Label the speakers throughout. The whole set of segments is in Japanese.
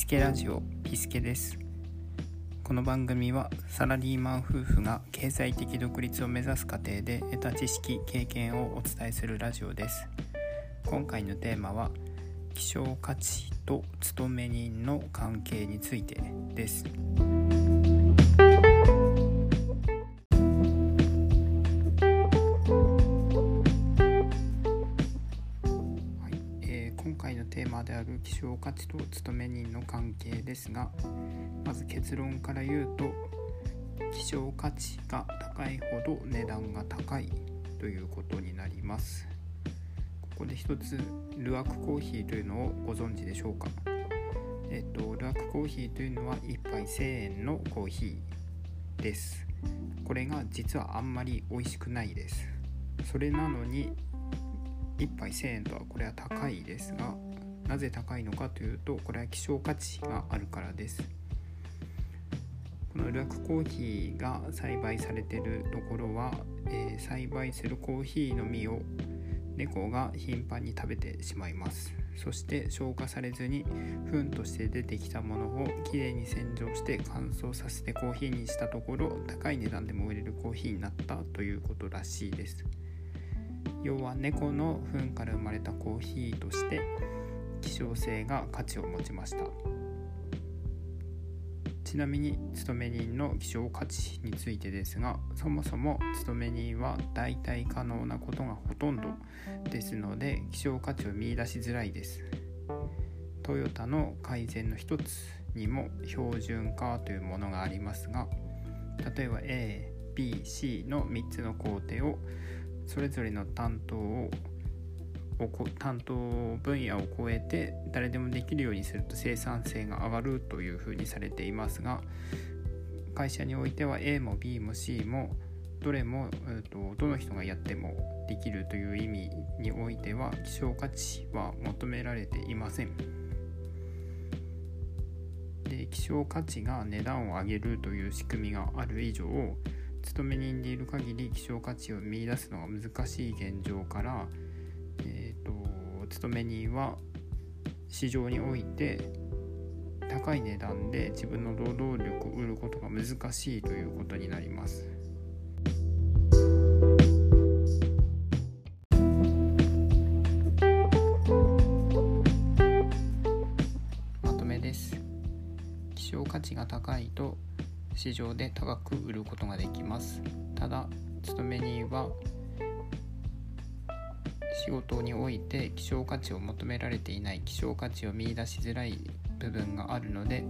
Speaker 1: スケラジオピスケです。この番組はサラリーマン夫婦が経済的独立を目指す過程で得た知識経験をお伝えするラジオです。今回のテーマは希少価値と勤め人の関係についてです。今回のテーマである希少価値と勤め人の関係ですがまず結論から言うと希少価値が高いほど値段が高いということになります。ここで一つルアクコーヒーというのをご存知でしょうか？えっとルアクコーヒーというのは1杯1000円のコーヒーです。これが実はあんまり美味しくないです。それなのに1杯1000円とはこれは高いですがなぜ高いのかというとこれは希少価値があるからです。このルアクコーヒーが栽培されてるところは、えー、栽培するコーヒーの実を猫が頻繁に食べてしまいます。そして消化されずに糞として出てきたものをきれいに洗浄して乾燥させてコーヒーにしたところ高い値段でも売れるコーヒーになったということらしいです。要は猫の糞から生まれたコーヒーとして希少性が価値を持ちました。ちなみに勤め人の希少価値についてですがそもそも勤め人は代替可能なことがほとんどですので希少価値を見いだしづらいです。トヨタの改善の一つにも標準化というものがありますが例えば ABC の3つの工程をそれぞれの担当を担当分野を超えて誰でもできるようにすると生産性が上がるというふうにされていますが会社においては A も B も C もどれも、えーと、どの人がやってもできるという意味においては希少価値は求められていません。で希少価値が値段を上げるという仕組みがある以上勤め人でいる限り希少価値を見いだすのが難しい現状からえー、と勤め人は市場において高い値段で自分の労働力を売ることが難しいということになります。まとめです。希少価値が高いと市場で高く売ることができます。ただ勤め人は仕事において希少価値を求められていない希少価値を見いだしづらい部分があるので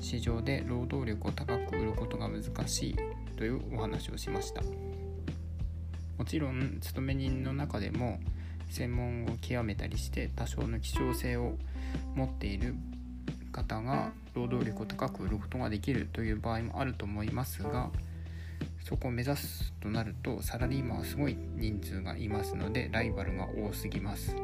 Speaker 1: 市場で労働力を高く売ることが難しいというお話をしましたもちろん勤め人の中でも専門を極めたりして多少の希少性を持っている方が労働力を高く売ることができるという場合もあると思いますがそこを目指すとなるとサラリーマンはすごい人数がいますのでライバルが多すぎます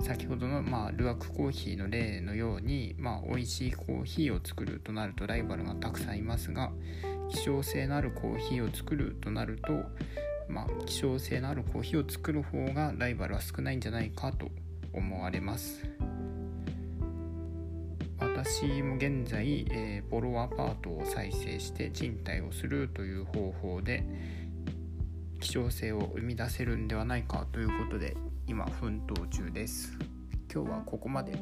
Speaker 1: 先ほどの、まあ、ルアクコーヒーの例のように、まあ、美味しいコーヒーを作るとなるとライバルがたくさんいますが希少性のあるコーヒーを作るとなると、まあ、希少性のあるコーヒーを作る方がライバルは少ないんじゃないかと思われます。私も現在、えー、ボロアパートを再生して賃貸をするという方法で希少性を生み出せるんではないかということで今奮闘中です。今日はここまで。